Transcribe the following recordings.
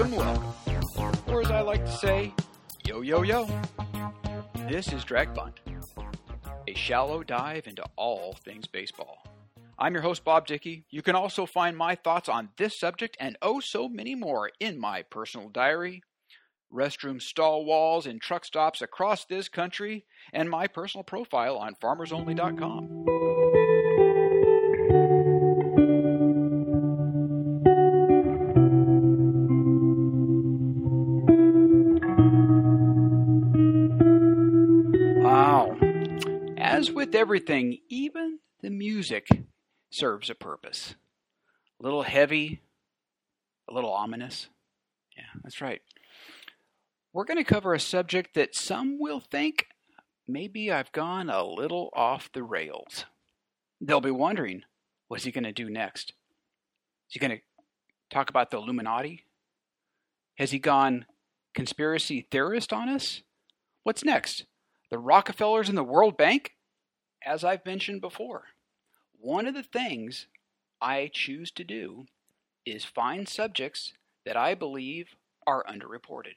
Welcome. Or as I like to say, yo, yo, yo. This is Drag Bunt, a shallow dive into all things baseball. I'm your host, Bob Dickey. You can also find my thoughts on this subject and oh so many more in my personal diary, restroom stall walls and truck stops across this country, and my personal profile on farmersonly.com. everything, even the music serves a purpose. A little heavy, a little ominous. Yeah, that's right. We're going to cover a subject that some will think maybe I've gone a little off the rails. They'll be wondering, what's he going to do next? Is he going to talk about the Illuminati? Has he gone conspiracy theorist on us? What's next? The Rockefellers and the World Bank? As I've mentioned before, one of the things I choose to do is find subjects that I believe are underreported.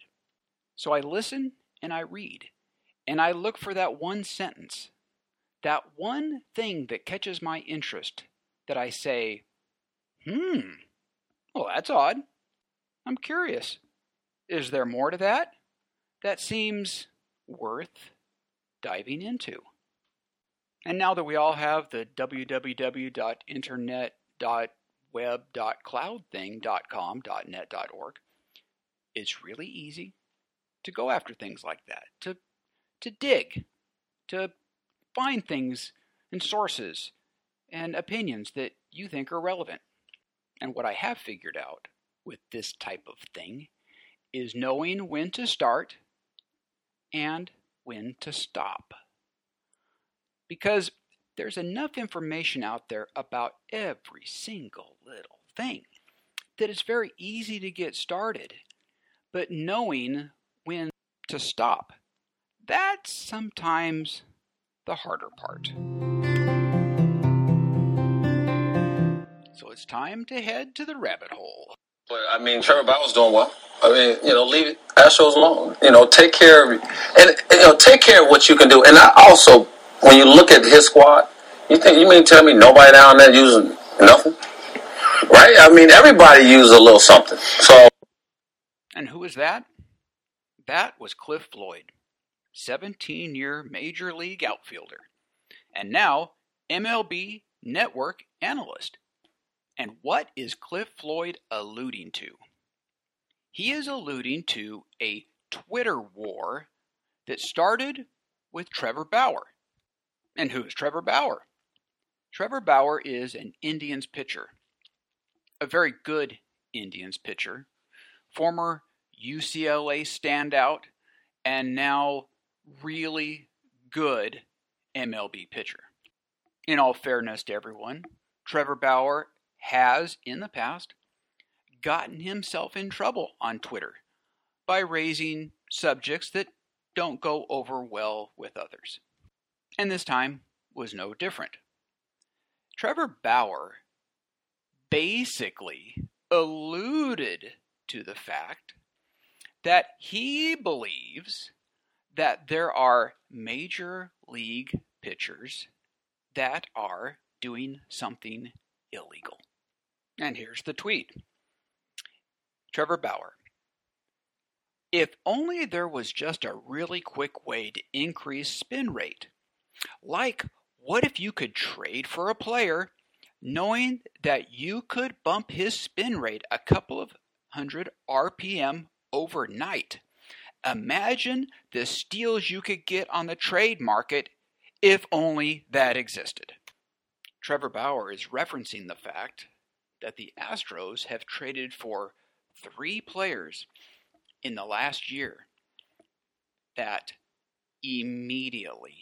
So I listen and I read, and I look for that one sentence, that one thing that catches my interest, that I say, hmm, well, that's odd. I'm curious. Is there more to that? That seems worth diving into. And now that we all have the www.internet.web.cloudthing.com.net.org, it's really easy to go after things like that, to to dig, to find things and sources and opinions that you think are relevant. And what I have figured out with this type of thing is knowing when to start and when to stop. Because there's enough information out there about every single little thing that it's very easy to get started. But knowing when to stop, that's sometimes the harder part. So it's time to head to the rabbit hole. But I mean, Trevor Bauer's doing well. I mean, you know, leave Astros alone. You know, take care of and, and you know, take care of what you can do. And I also, when you look at his squad, you think you mean tell me nobody down there using nothing, right? I mean, everybody uses a little something. So, And who was that? That was Cliff Floyd, 17 year major league outfielder, and now MLB network analyst. And what is Cliff Floyd alluding to? He is alluding to a Twitter war that started with Trevor Bauer. And who's Trevor Bauer? Trevor Bauer is an Indians pitcher, a very good Indians pitcher, former UCLA standout, and now really good MLB pitcher. In all fairness to everyone, Trevor Bauer has, in the past, gotten himself in trouble on Twitter by raising subjects that don't go over well with others. And this time was no different. Trevor Bauer basically alluded to the fact that he believes that there are major league pitchers that are doing something illegal. And here's the tweet Trevor Bauer. If only there was just a really quick way to increase spin rate. Like, what if you could trade for a player knowing that you could bump his spin rate a couple of hundred RPM overnight? Imagine the steals you could get on the trade market if only that existed. Trevor Bauer is referencing the fact that the Astros have traded for three players in the last year that immediately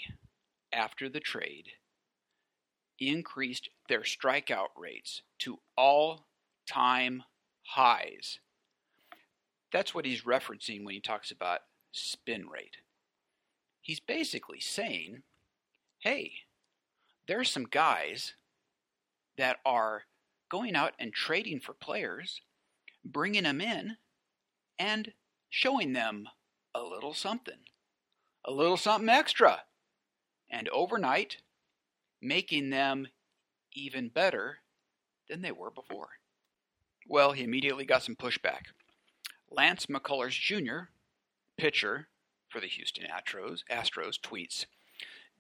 after the trade increased their strikeout rates to all time highs. That's what he's referencing when he talks about spin rate. He's basically saying, hey, there's some guys that are going out and trading for players, bringing them in, and showing them a little something, a little something extra, and overnight making them even better than they were before. Well, he immediately got some pushback. Lance McCullers Jr., pitcher for the Houston Astros, Astros tweets,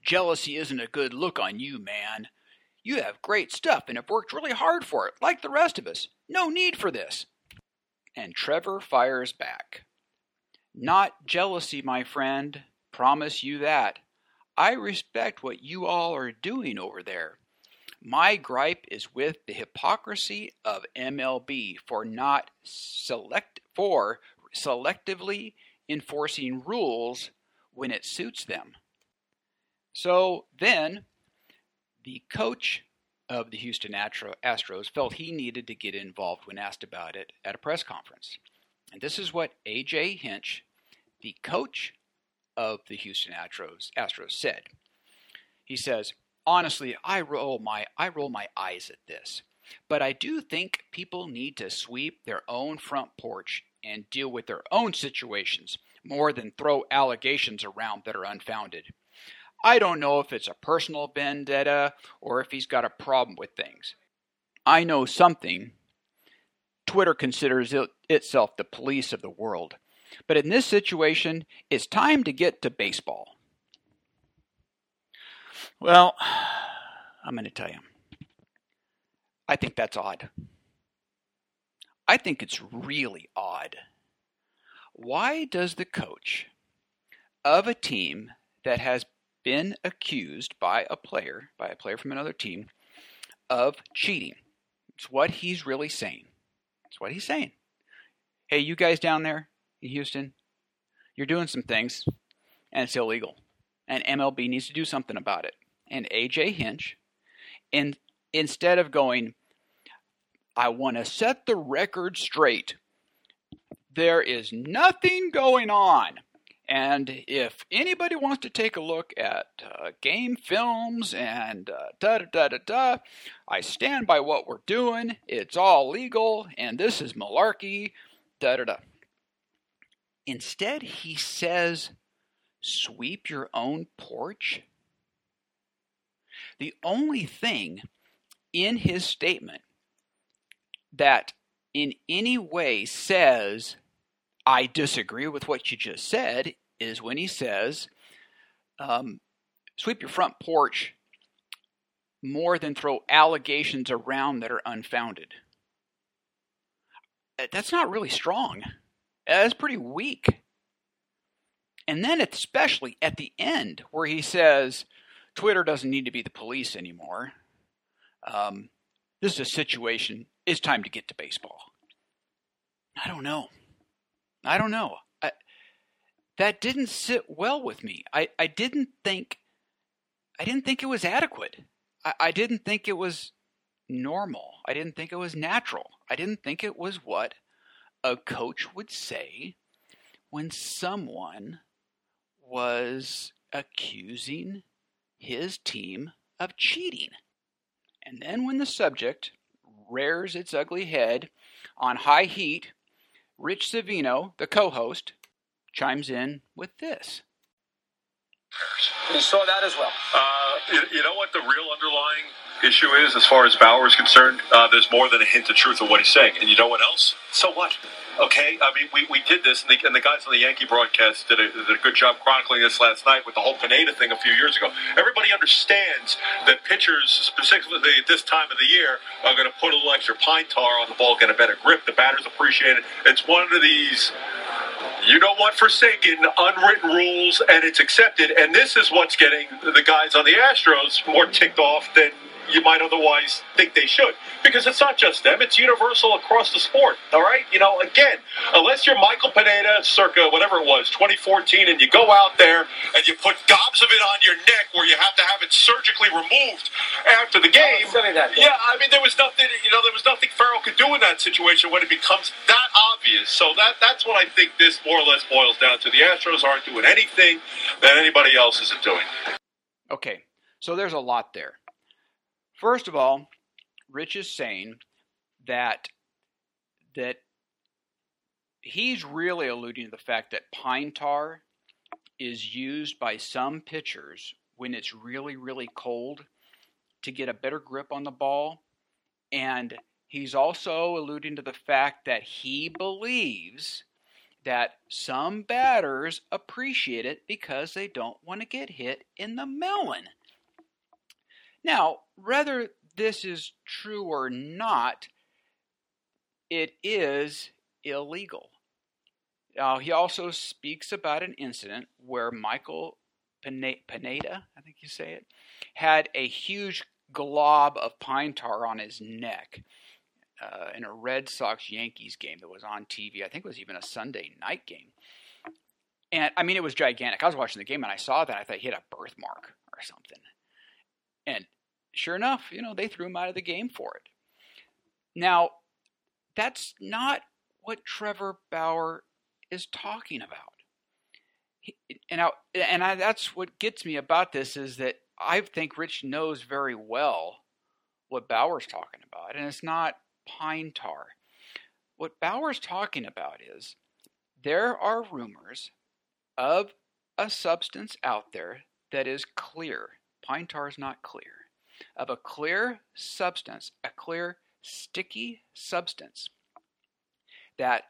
Jealousy isn't a good look on you, man. You have great stuff and have worked really hard for it, like the rest of us. No need for this. And Trevor fires back. Not jealousy, my friend. Promise you that. I respect what you all are doing over there. My gripe is with the hypocrisy of MLB for not select for selectively enforcing rules when it suits them. So then the coach of the Houston Astros felt he needed to get involved when asked about it at a press conference. And this is what AJ Hinch, the coach of the Houston Astros, Astros said. He says, honestly, I roll my I roll my eyes at this. But I do think people need to sweep their own front porch and deal with their own situations more than throw allegations around that are unfounded. I don't know if it's a personal vendetta or if he's got a problem with things. I know something. Twitter considers it itself the police of the world. But in this situation, it's time to get to baseball. Well, I'm going to tell you. I think that's odd. I think it's really odd. Why does the coach of a team that has been accused by a player, by a player from another team, of cheating? It's what he's really saying. It's what he's saying. Hey, you guys down there in Houston, you're doing some things, and it's illegal. And MLB needs to do something about it and AJ Hinch, in, instead of going, I want to set the record straight. There is nothing going on. And if anybody wants to take a look at uh, game films and uh, da da da da da, I stand by what we're doing. It's all legal, and this is malarkey. Da da da. Instead, he says, sweep your own porch. The only thing in his statement that in any way says, I disagree with what you just said, is when he says, um, sweep your front porch more than throw allegations around that are unfounded. Uh, that's not really strong. That's pretty weak. And then, especially at the end, where he says, Twitter doesn't need to be the police anymore. Um, this is a situation. It's time to get to baseball. I don't know. I don't know. I, that didn't sit well with me. I, I didn't think. I didn't think it was adequate. I, I didn't think it was normal. I didn't think it was natural. I didn't think it was what a coach would say when someone was accusing his team of cheating. And then, when the subject rears its ugly head on high heat, Rich Savino, the co host, chimes in with this. You saw that as well. Uh, you, you, know what the real underlying issue is as far as Bauer is concerned? Uh, there's more than a hint of truth in what he's saying. And you know what else? So what? Okay, I mean, we, we did this, and the, and the guys on the Yankee broadcast did a, did a good job chronicling this last night with the whole Pineda thing a few years ago. Everybody understands that pitchers, specifically at this time of the year, are going to put a little extra pine tar on the ball, get a better grip. The batters appreciate it. It's one of these you know what forsaken unwritten rules and it's accepted and this is what's getting the guys on the astros more ticked off than you might otherwise think they should. Because it's not just them, it's universal across the sport. All right? You know, again, unless you're Michael Pineda, circa whatever it was, 2014, and you go out there and you put gobs of it on your neck where you have to have it surgically removed after the game. yeah, I mean, there was nothing, you know, there was nothing Farrell could do in that situation when it becomes that obvious. So that that's what I think this more or less boils down to. The Astros aren't doing anything that anybody else isn't doing. Okay, so there's a lot there. First of all, Rich is saying that that he's really alluding to the fact that pine tar is used by some pitchers when it's really, really cold to get a better grip on the ball. And he's also alluding to the fact that he believes that some batters appreciate it because they don't want to get hit in the melon. Now, whether this is true or not, it is illegal. Now, he also speaks about an incident where Michael Pineda, I think you say it, had a huge glob of pine tar on his neck uh, in a Red Sox Yankees game that was on TV. I think it was even a Sunday night game. And I mean, it was gigantic. I was watching the game and I saw that. I thought he had a birthmark or something. And sure enough, you know, they threw him out of the game for it. Now, that's not what Trevor Bauer is talking about. He, and I, and I, that's what gets me about this is that I think Rich knows very well what Bauer's talking about, and it's not pine tar. What Bauer's talking about is there are rumors of a substance out there that is clear. Pine tar is not clear. Of a clear substance, a clear sticky substance that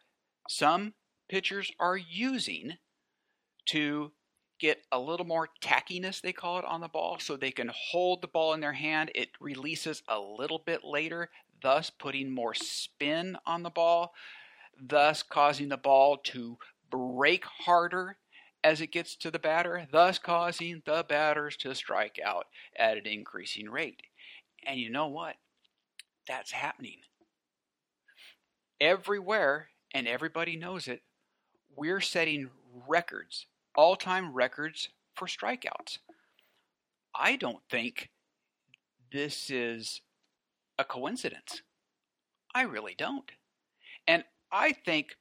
some pitchers are using to get a little more tackiness, they call it, on the ball, so they can hold the ball in their hand. It releases a little bit later, thus putting more spin on the ball, thus causing the ball to break harder as it gets to the batter, thus causing the batters to strike out at an increasing rate. And you know what? That's happening. Everywhere, and everybody knows it, we're setting records, all time records for strikeouts. I don't think this is a coincidence. I really don't. And I think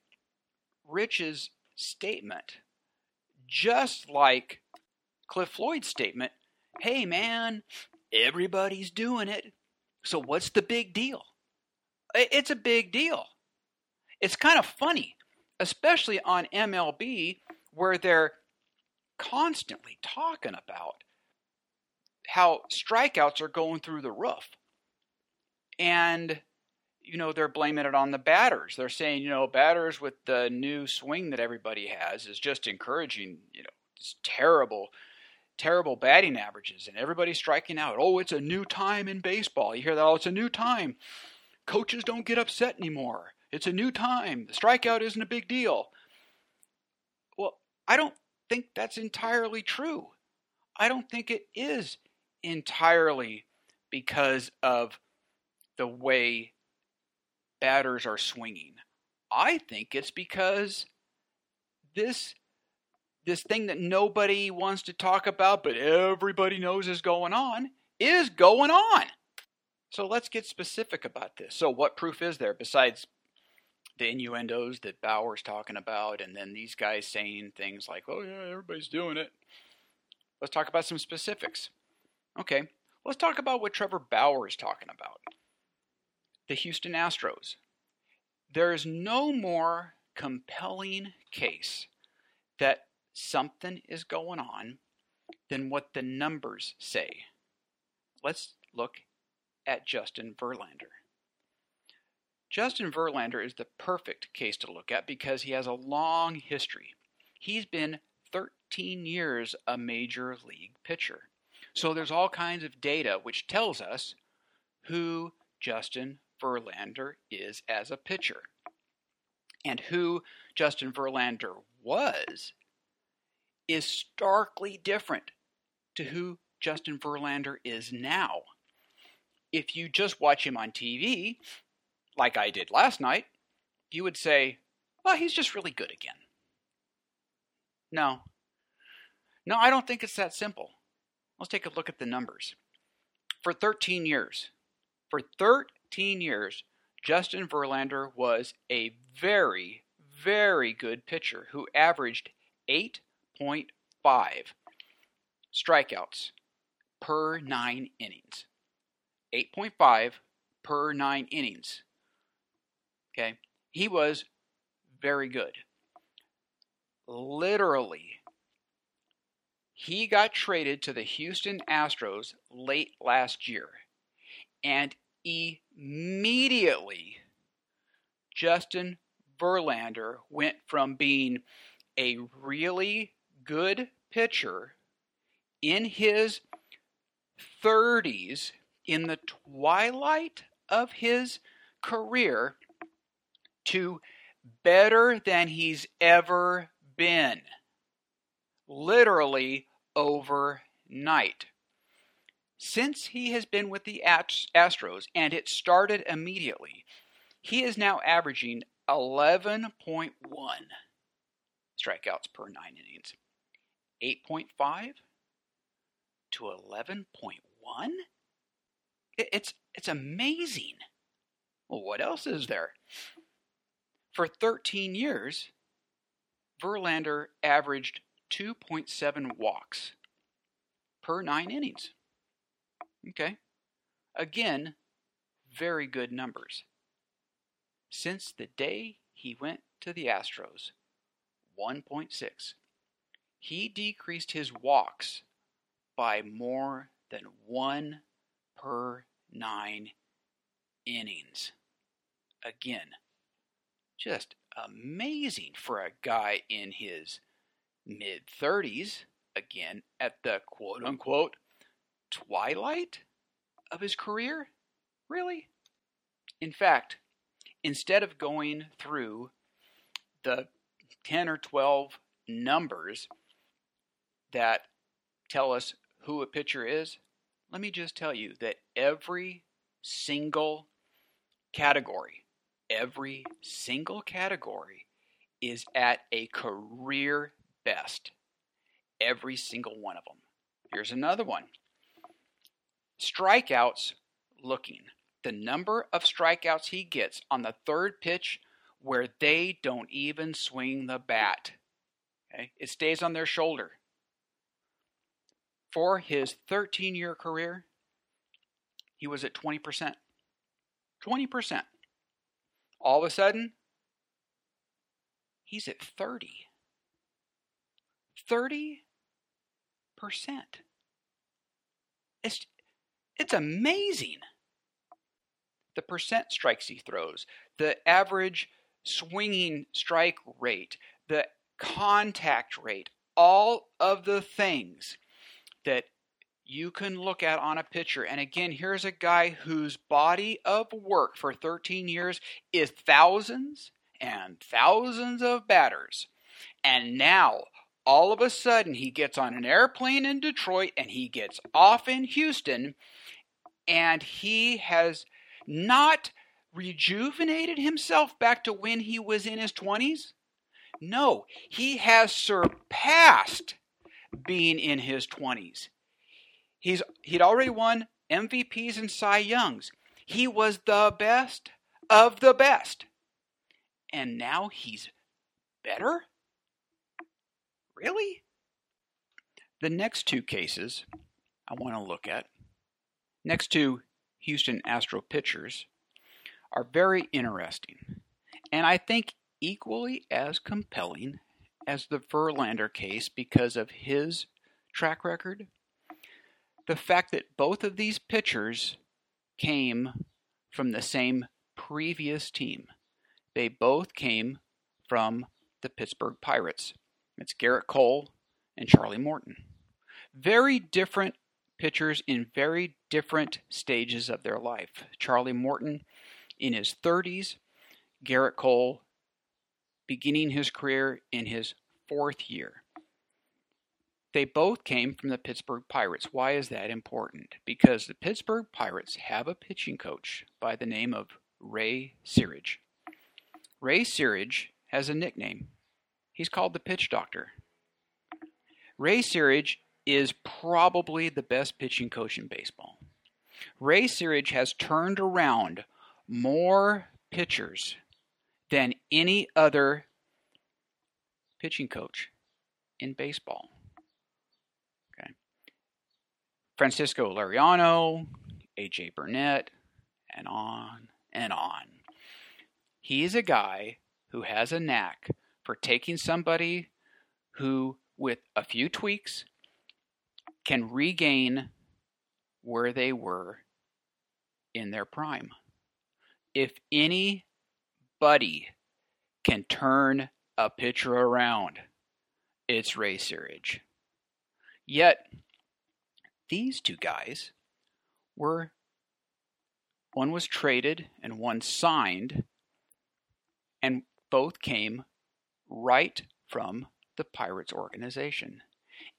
Rich's statement, just like Cliff Floyd's statement, hey man, everybody's doing it. So what's the big deal? It's a big deal. It's kind of funny especially on MLB, where they're constantly talking about how strikeouts are going through the roof. And, you know, they're blaming it on the batters. They're saying, you know, batters with the new swing that everybody has is just encouraging, you know, terrible, terrible batting averages and everybody's striking out. Oh, it's a new time in baseball. You hear that? Oh, it's a new time. Coaches don't get upset anymore. It's a new time. The strikeout isn't a big deal. Well, I don't think that's entirely true. I don't think it is entirely because of the way batters are swinging. I think it's because this this thing that nobody wants to talk about but everybody knows is going on is going on. So let's get specific about this. So what proof is there besides the innuendos that Bauer's talking about, and then these guys saying things like, "Oh yeah, everybody's doing it." Let's talk about some specifics. Okay, let's talk about what Trevor Bauer is talking about. The Houston Astros. There is no more compelling case that something is going on than what the numbers say. Let's look at Justin Verlander. Justin Verlander is the perfect case to look at because he has a long history. He's been 13 years a major league pitcher. So there's all kinds of data which tells us who Justin Verlander is as a pitcher. And who Justin Verlander was is starkly different to who Justin Verlander is now. If you just watch him on TV, like I did last night, you would say, well, he's just really good again. No. No, I don't think it's that simple. Let's take a look at the numbers. For 13 years, for 13 years, Justin Verlander was a very, very good pitcher who averaged 8.5 strikeouts per nine innings. 8.5 per nine innings. Okay. He was very good. Literally, he got traded to the Houston Astros late last year. And immediately, Justin Verlander went from being a really good pitcher in his 30s, in the twilight of his career, to better than he's ever been. Literally overnight. Since he has been with the Astros, and it started immediately, he is now averaging 11.1 strikeouts per nine innings. 8.5 to 11.1? It's, it's amazing. Well, what else is there? For 13 years, Verlander averaged 2.7 walks per nine innings. Okay. Again, very good numbers. Since the day he went to the Astros, 1.6. He decreased his walks by more than one per nine innings. Again, just amazing for a guy in his mid 30s, again, at the quote unquote twilight of his career? Really? In fact, instead of going through the 10 or 12 numbers that tell us who a pitcher is, let me just tell you that every single category, every single category is at a career best. Every single one of them. Here's another one strikeouts looking. The number of strikeouts he gets on the third pitch where they don't even swing the bat. Okay? It stays on their shoulder. For his 13 year career, he was at 20%. 20%. All of a sudden, he's at 30. 30%. It's, it's amazing. The percent strikes he throws, the average swinging strike rate, the contact rate, all of the things that you can look at on a pitcher. And again, here's a guy whose body of work for 13 years is thousands and thousands of batters. And now, all of a sudden, he gets on an airplane in Detroit and he gets off in Houston, and he has not rejuvenated himself back to when he was in his 20s? No, he has surpassed being in his 20s. He's he'd already won MVPs and Cy Youngs. He was the best of the best. And now he's better? Really? The next two cases I want to look at, next to Houston Astro pitchers, are very interesting, and I think equally as compelling as the Verlander case because of his track record. The fact that both of these pitchers came from the same previous team. They both came from the Pittsburgh Pirates. It's Gerrit Cole and Charlie Morton. Very different pitchers in very different stages of their life. Charlie Morton in his 30s, Gerrit Cole beginning his career in his fourth year. They both came from the Pittsburgh Pirates. Why is that important? Because the Pittsburgh Pirates have a pitching coach by the name of Ray Searage. Ray Searage has a nickname. He's called the Pitch Doctor. Ray Searage is probably the best pitching coach in baseball. Ray Searage has turned around more pitchers than any other pitching coach in baseball. Okay. Francisco Liriano, AJ Burnett, and on and on. He is a guy who has a knack for taking somebody who, with a few tweaks, can regain where they were in their prime. If anybody can turn a pitcher around, it's Ray Searage. Yet, these two guys were one was traded and one signed, and both came right from the Pirates organization.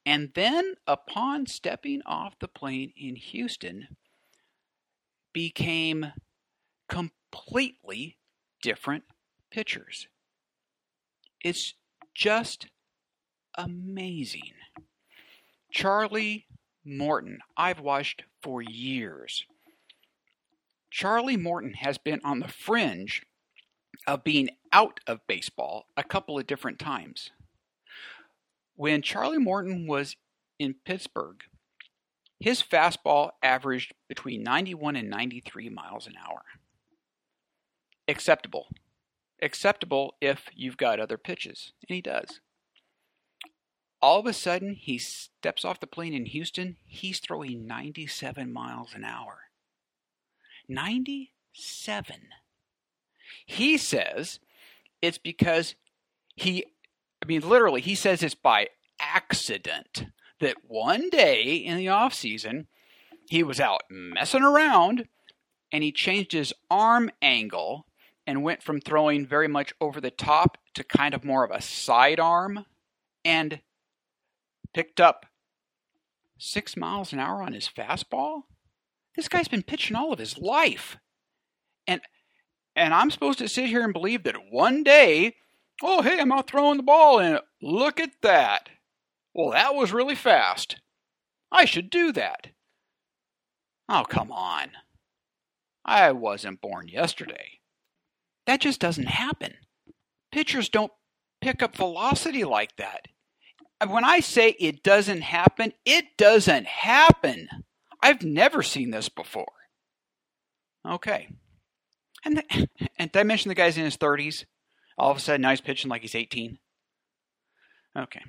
And then, upon stepping off the plane in Houston, became completely different pitchers. It's just amazing. Charlie Morton, I've watched for years. Charlie Morton has been on the fringe of being out of baseball a couple of different times. When Charlie Morton was in Pittsburgh, his fastball averaged between 91 and 93 miles an hour. Acceptable. Acceptable if you've got other pitches, and he does. All of a sudden, he steps off the plane in Houston, he's throwing 97 miles an hour. 97. He says it's because he, I mean, literally, he says it's by accident that one day in the off season he was out messing around and he changed his arm angle and went from throwing very much over the top to kind of more of a sidearm and picked up six miles an hour on his fastball. This guy's been pitching all of his life. And and I'm supposed to sit here and believe that one day, oh hey, I'm out throwing the ball and look at that. Well, that was really fast. I should do that. Oh, come on. I wasn't born yesterday. That just doesn't happen. Pitchers don't pick up velocity like that. When I say it doesn't happen, it doesn't happen. I've never seen this before. Okay. And, the, and did I mention the guy's in his 30s? All of a sudden, now he's pitching like he's 18. Okay.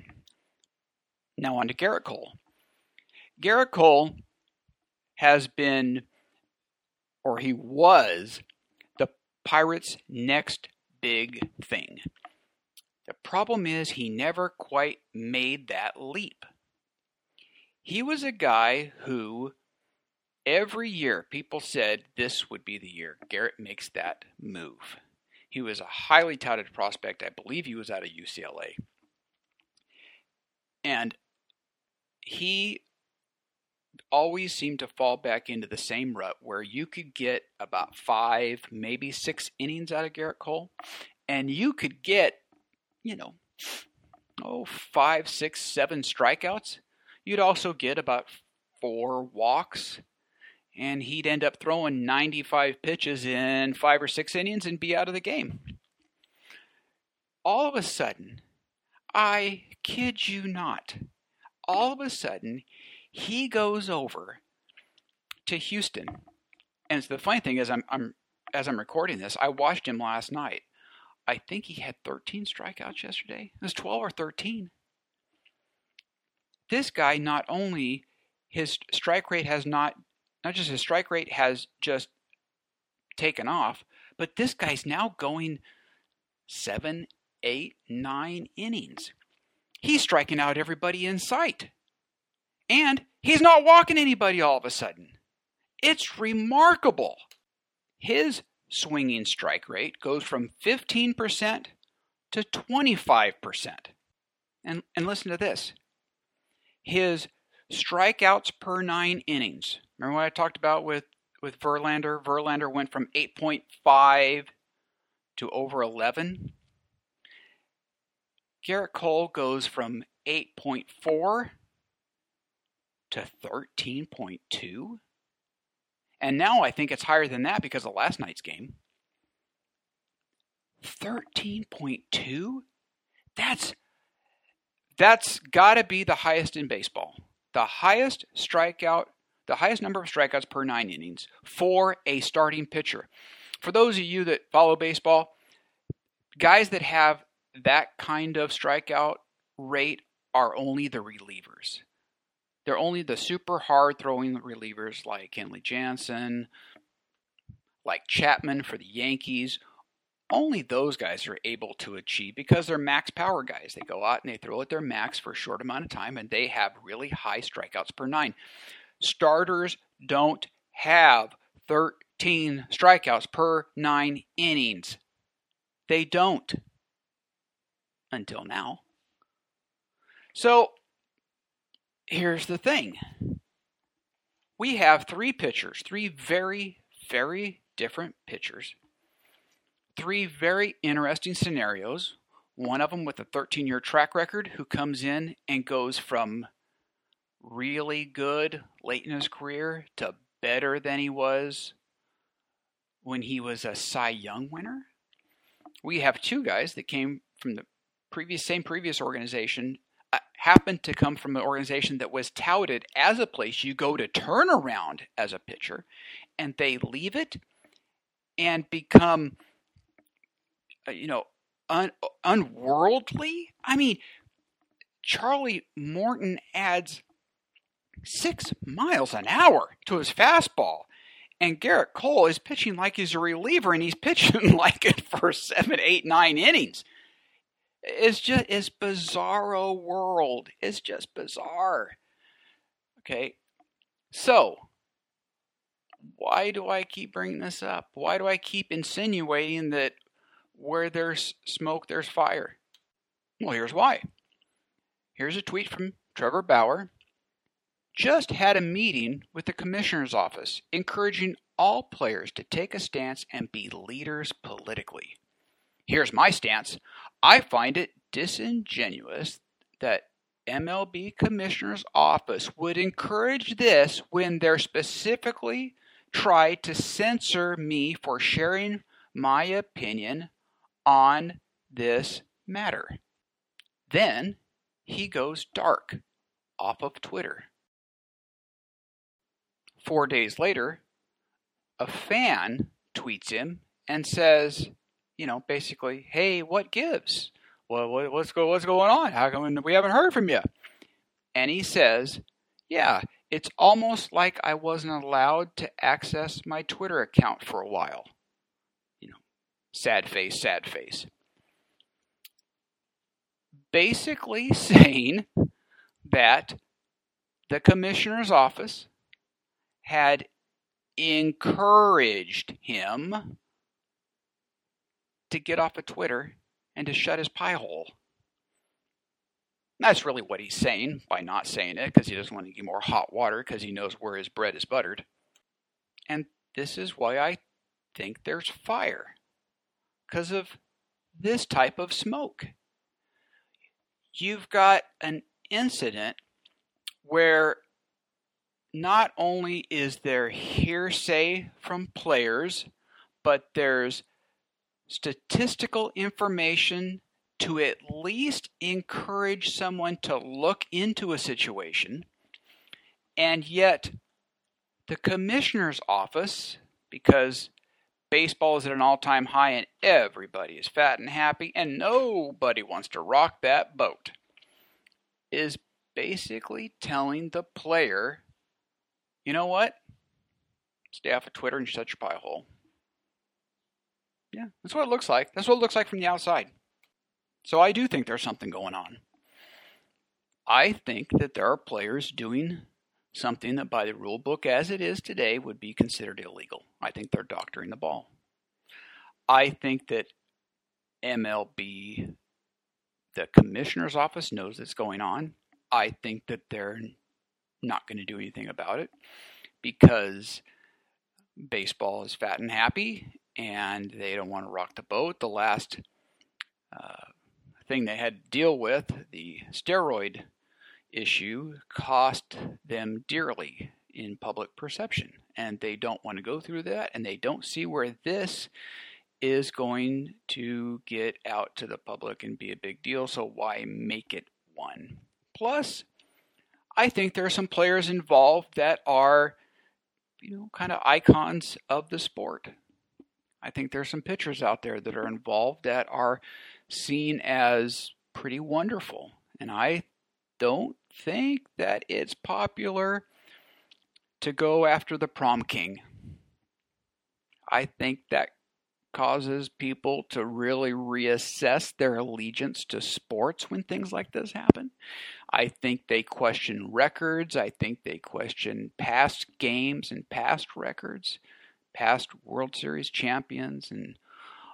Now on to Gerrit Cole. Gerrit Cole has been, or he was, the Pirates' next big thing. The problem is he never quite made that leap. He was a guy who every year people said this would be the year Gerrit makes that move. He was a highly touted prospect. I believe he was out of UCLA. And he always seemed to fall back into the same rut where you could get about five, maybe six innings out of Gerrit Cole, and you could get, you know, oh, five, six, seven strikeouts. You'd also get about four walks, and he'd end up throwing 95 pitches in five or six innings and be out of the game. All of a sudden, I kid you not, all of a sudden, he goes over to Houston. And the funny thing is, I'm, I'm as I'm recording this, I watched him last night. I think he had 13 strikeouts yesterday. It was 12 or 13. This guy not only his strike rate has not not just his strike rate has just taken off, but this guy's now going seven, eight, nine innings. He's striking out everybody in sight. And he's not walking anybody all of a sudden. It's remarkable. His swinging strike rate goes from 15% to 25%. And, and listen to this his strikeouts per nine innings. Remember what I talked about with, with Verlander? Verlander went from 8.5 to over 11. Gerrit Cole goes from 8.4 to 13.2. And now I think it's higher than that because of last night's game. 13.2? That's that's got to be the highest in baseball. The highest strikeout, the highest number of strikeouts per 9 innings for a starting pitcher. For those of you that follow baseball, guys that have that kind of strikeout rate are only the relievers. They're only the super hard throwing relievers like Kenley Jansen, like Chapman for the Yankees. Only those guys are able to achieve because they're max power guys. They go out and they throw at their max for a short amount of time and they have really high strikeouts per nine. Starters don't have 13 strikeouts per nine innings. They don't. Until now. So here's the thing we have three pitchers, three very, very different pitchers, three very interesting scenarios. One of them with a 13 year track record who comes in and goes from really good late in his career to better than he was when he was a Cy Young winner. We have two guys that came from the previous same previous organization uh, happened to come from an organization that was touted as a place you go to turn around as a pitcher, and they leave it and become, uh, you know, un- unworldly. I mean, Charlie Morton adds six miles an hour to his fastball. And Gerrit Cole is pitching like he's a reliever, and he's pitching like it for seven, eight, nine innings. It's just it's bizarro world. It's just bizarre. Okay. So, why do I keep bringing this up? Why do I keep insinuating that where there's smoke there's fire? Well, here's why. Here's a tweet from Trevor Bauer. Just had a meeting with the commissioner's office encouraging all players to take a stance and be leaders politically. Here's my stance. I find it disingenuous that MLB Commissioner's Office would encourage this when they're specifically try to censor me for sharing my opinion on this matter. Then he goes dark off of Twitter. Four days later, a fan tweets him and says, you know, basically, hey, what gives? Well, what's go what's going on? How come we haven't heard from you? And he says, yeah, it's almost like I wasn't allowed to access my Twitter account for a while. You know, sad face, sad face. Basically saying that the commissioner's office had encouraged him to get off of Twitter and to shut his pie hole. That's really what he's saying by not saying it because he doesn't want to get more hot water because he knows where his bread is buttered. And this is why I think there's fire because of this type of smoke. You've got an incident where not only is there hearsay from players, but there's statistical information to at least encourage someone to look into a situation, and yet the commissioner's office, because baseball is at an all time high and everybody is fat and happy and nobody wants to rock that boat, is basically telling the player, you know what? Stay off of Twitter and shut your pie hole. Yeah, that's what it looks like. That's what it looks like from the outside. So I do think there's something going on. I think that there are players doing something that, by the rule book as it is today, would be considered illegal. I think they're doctoring the ball. I think that MLB, the commissioner's office, knows that's going on. I think that they're not going to do anything about it because baseball is fat and happy and they don't want to rock the boat. The last uh, thing they had to deal with, the steroid issue, cost them dearly in public perception. And they don't want to go through that, and they don't see where this is going to get out to the public and be a big deal, so why make it one? Plus, I think there are some players involved that are, you know, kind of icons of the sport. I think there's some pitchers out there that are involved that are seen as pretty wonderful. And I don't think that it's popular to go after the prom king. I think that causes people to really reassess their allegiance to sports when things like this happen. I think they question records. I think they question past games and past records, past World Series champions, and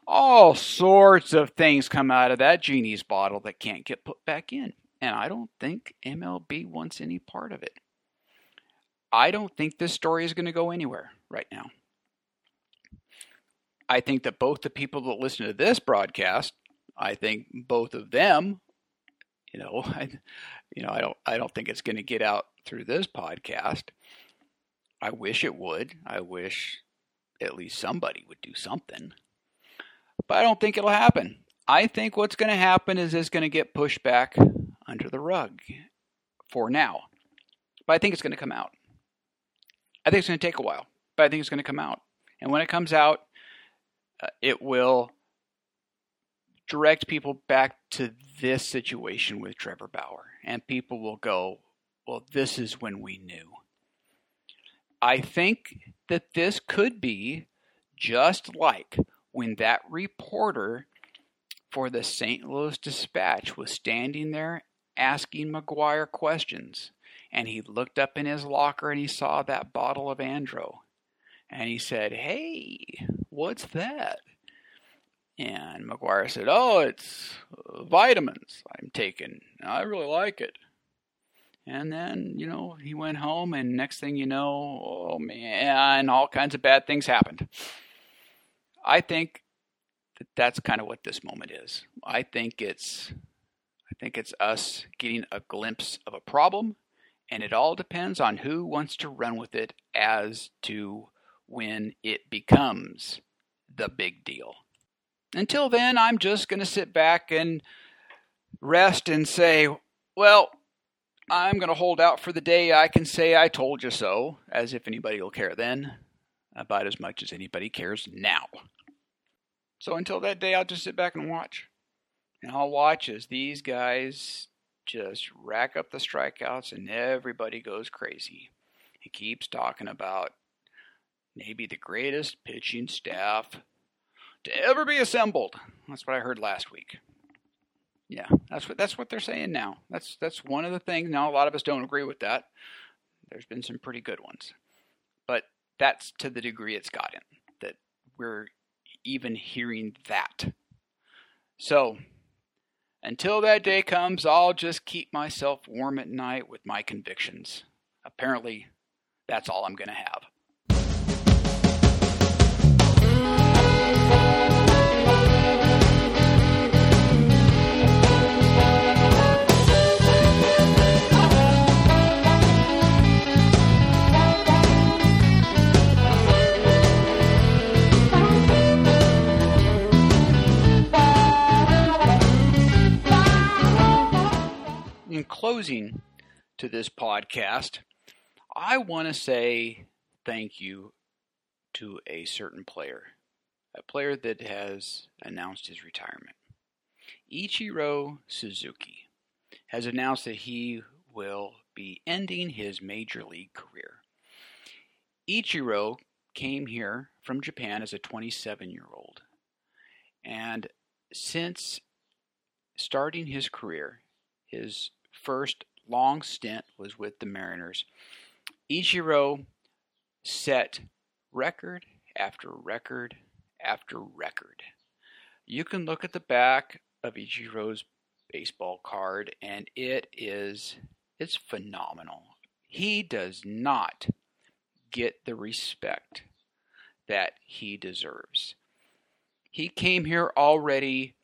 all sorts of things come out of that genie's bottle that can't get put back in. And I don't think MLB wants any part of it. I don't think this story is going to go anywhere right now. I think that both the people that listen to this broadcast, I think both of them, you know, I, you know, I don't, I don't think it's going to get out through this podcast. I wish it would. I wish at least somebody would do something, but I don't think it'll happen. I think what's going to happen is it's going to get pushed back under the rug for now, but I think it's going to come out. I think it's going to take a while, but I think it's going to come out. And when it comes out, Uh, it will direct people back to this situation with Trevor Bauer. And people will go, well, this is when we knew. I think that this could be just like when that reporter for the St. Louis Dispatch was standing there asking McGwire questions. And he looked up in his locker and he saw that bottle of Andro. And he said, Hey, what's that? And McGwire said, Oh, it's vitamins I'm taking. I really like it. And then, you know, he went home, and next thing you know, oh man, all kinds of bad things happened. I think that that's kind of what this moment is. I think it's, I think it's us getting a glimpse of a problem, and it all depends on who wants to run with it as to when it becomes the big deal. Until then, I'm just going to sit back and rest and say, well, I'm going to hold out for the day I can say I told you so, as if anybody will care then, about as much as anybody cares now. So until that day, I'll just sit back and watch. And I'll watch as these guys just rack up the strikeouts and everybody goes crazy. He keeps talking about maybe the greatest pitching staff to ever be assembled. That's what I heard last week. Yeah, that's what that's what they're saying now. That's that's one of the things. Now a lot of us don't agree with that. There's been some pretty good ones, but that's to the degree it's gotten that we're even hearing that. So until that day comes, I'll just keep myself warm at night with my convictions. Apparently, that's all I'm going to have. In closing to this podcast, I want to say thank you to a certain player, a player that has announced his retirement. Ichiro Suzuki has announced that he will be ending his major league career. Ichiro came here from Japan as a 27 year old, and since starting his career, his first long stint was with the Mariners. Ichiro set record after record after record. You can look at the back of Ichiro's baseball card and it is it's phenomenal. He does not get the respect that he deserves. He came here already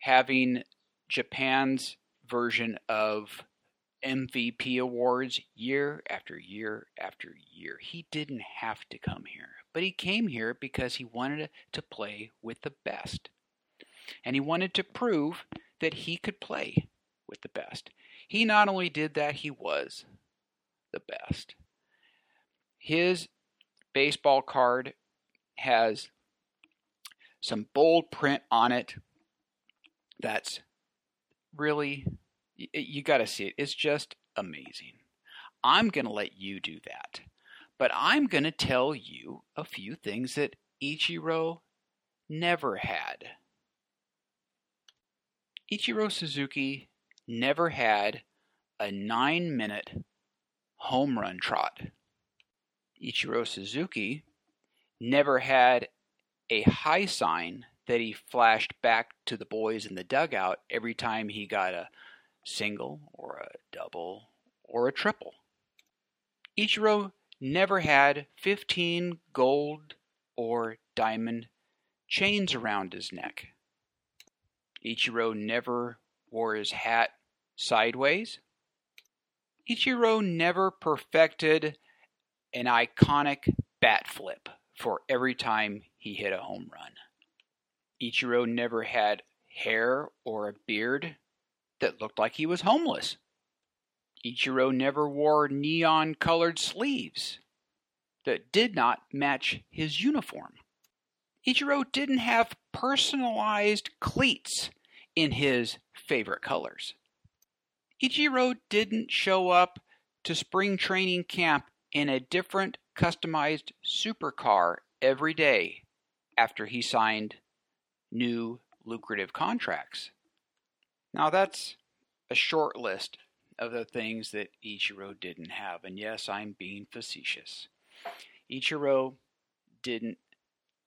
having Japan's version of MVP awards year after year after year. He didn't have to come here, but he came here because he wanted to play with the best. And he wanted to prove that he could play with the best. He not only did that, he was the best. His baseball card has some bold print on it. That's really, you, you got to see it. It's just amazing. I'm going to let you do that. But I'm going to tell you a few things that Ichiro never had. Ichiro Suzuki never had a nine minute home run trot. Ichiro Suzuki never had a high sign that he flashed back to the boys in the dugout every time he got a single or a double or a triple. Ichiro never had 15 gold or diamond chains around his neck. Ichiro never wore his hat sideways. Ichiro never perfected an iconic bat flip for every time he hit a home run. Ichiro never had hair or a beard that looked like he was homeless. Ichiro never wore neon colored sleeves that did not match his uniform. Ichiro didn't have personalized cleats in his favorite colors. Ichiro didn't show up to spring training camp in a different customized supercar every day after he signed new lucrative contracts. Now that's a short list of the things that Ichiro didn't have, and yes, I'm being facetious. Ichiro didn't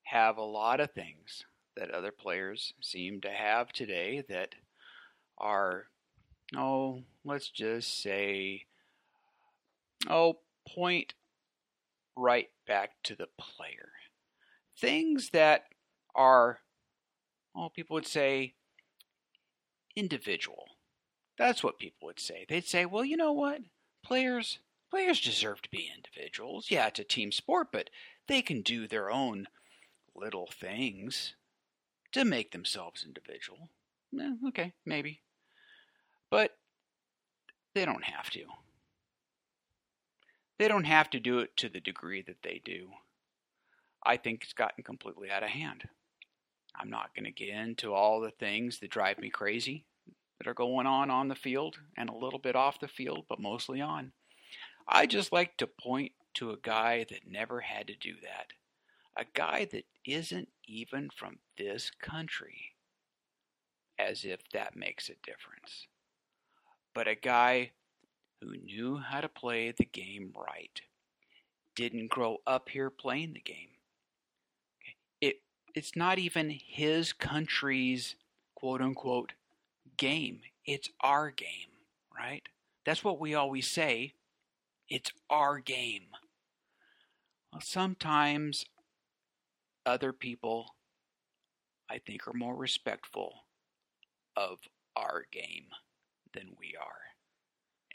have a lot of things that other players seem to have today that are, oh, let's just say, oh, point right back to the player. Things that are, oh, people would say, individual. That's what people would say. They'd say, well, you know what? Players players deserve to be individuals. Yeah, it's a team sport, but they can do their own little things to make themselves individual. Eh, okay, maybe. But they don't have to. They don't have to do it to the degree that they do. I think it's gotten completely out of hand. I'm not going to get into all the things that drive me crazy that are going on on the field and a little bit off the field, but mostly on. I just like to point to a guy that never had to do that. A guy that isn't even from this country. As if that makes a difference. But a guy who knew how to play the game right. Didn't grow up here playing the game. It, it's not even his country's quote unquote game. It's our game, right? That's what we always say. It's our game. Well, sometimes other people, I think, are more respectful of our game than we are.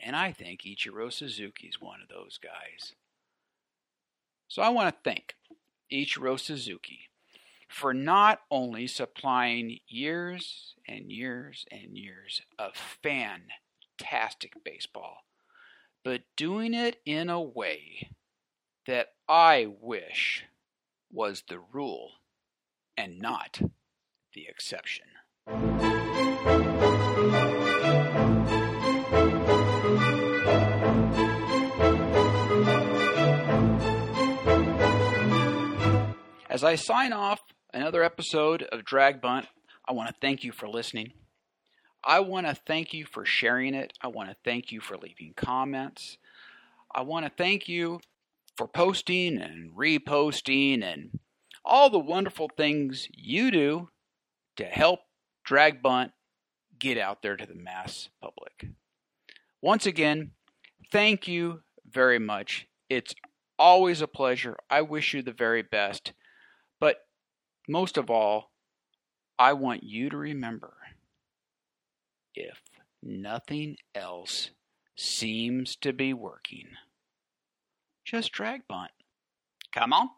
And I think Ichiro Suzuki is one of those guys. So I want to thank Ichiro Suzuki for not only supplying years and years and years of fantastic baseball, but doing it in a way that I wish was the rule and not the exception. As I sign off another episode of Drag Bunt, I want to thank you for listening. I want to thank you for sharing it. I want to thank you for leaving comments. I want to thank you for posting and reposting and all the wonderful things you do to help Drag Bunt get out there to the mass public. Once again, thank you very much. It's always a pleasure. I wish you the very best. Most of all, I want you to remember if nothing else seems to be working, just drag bunt. Come on.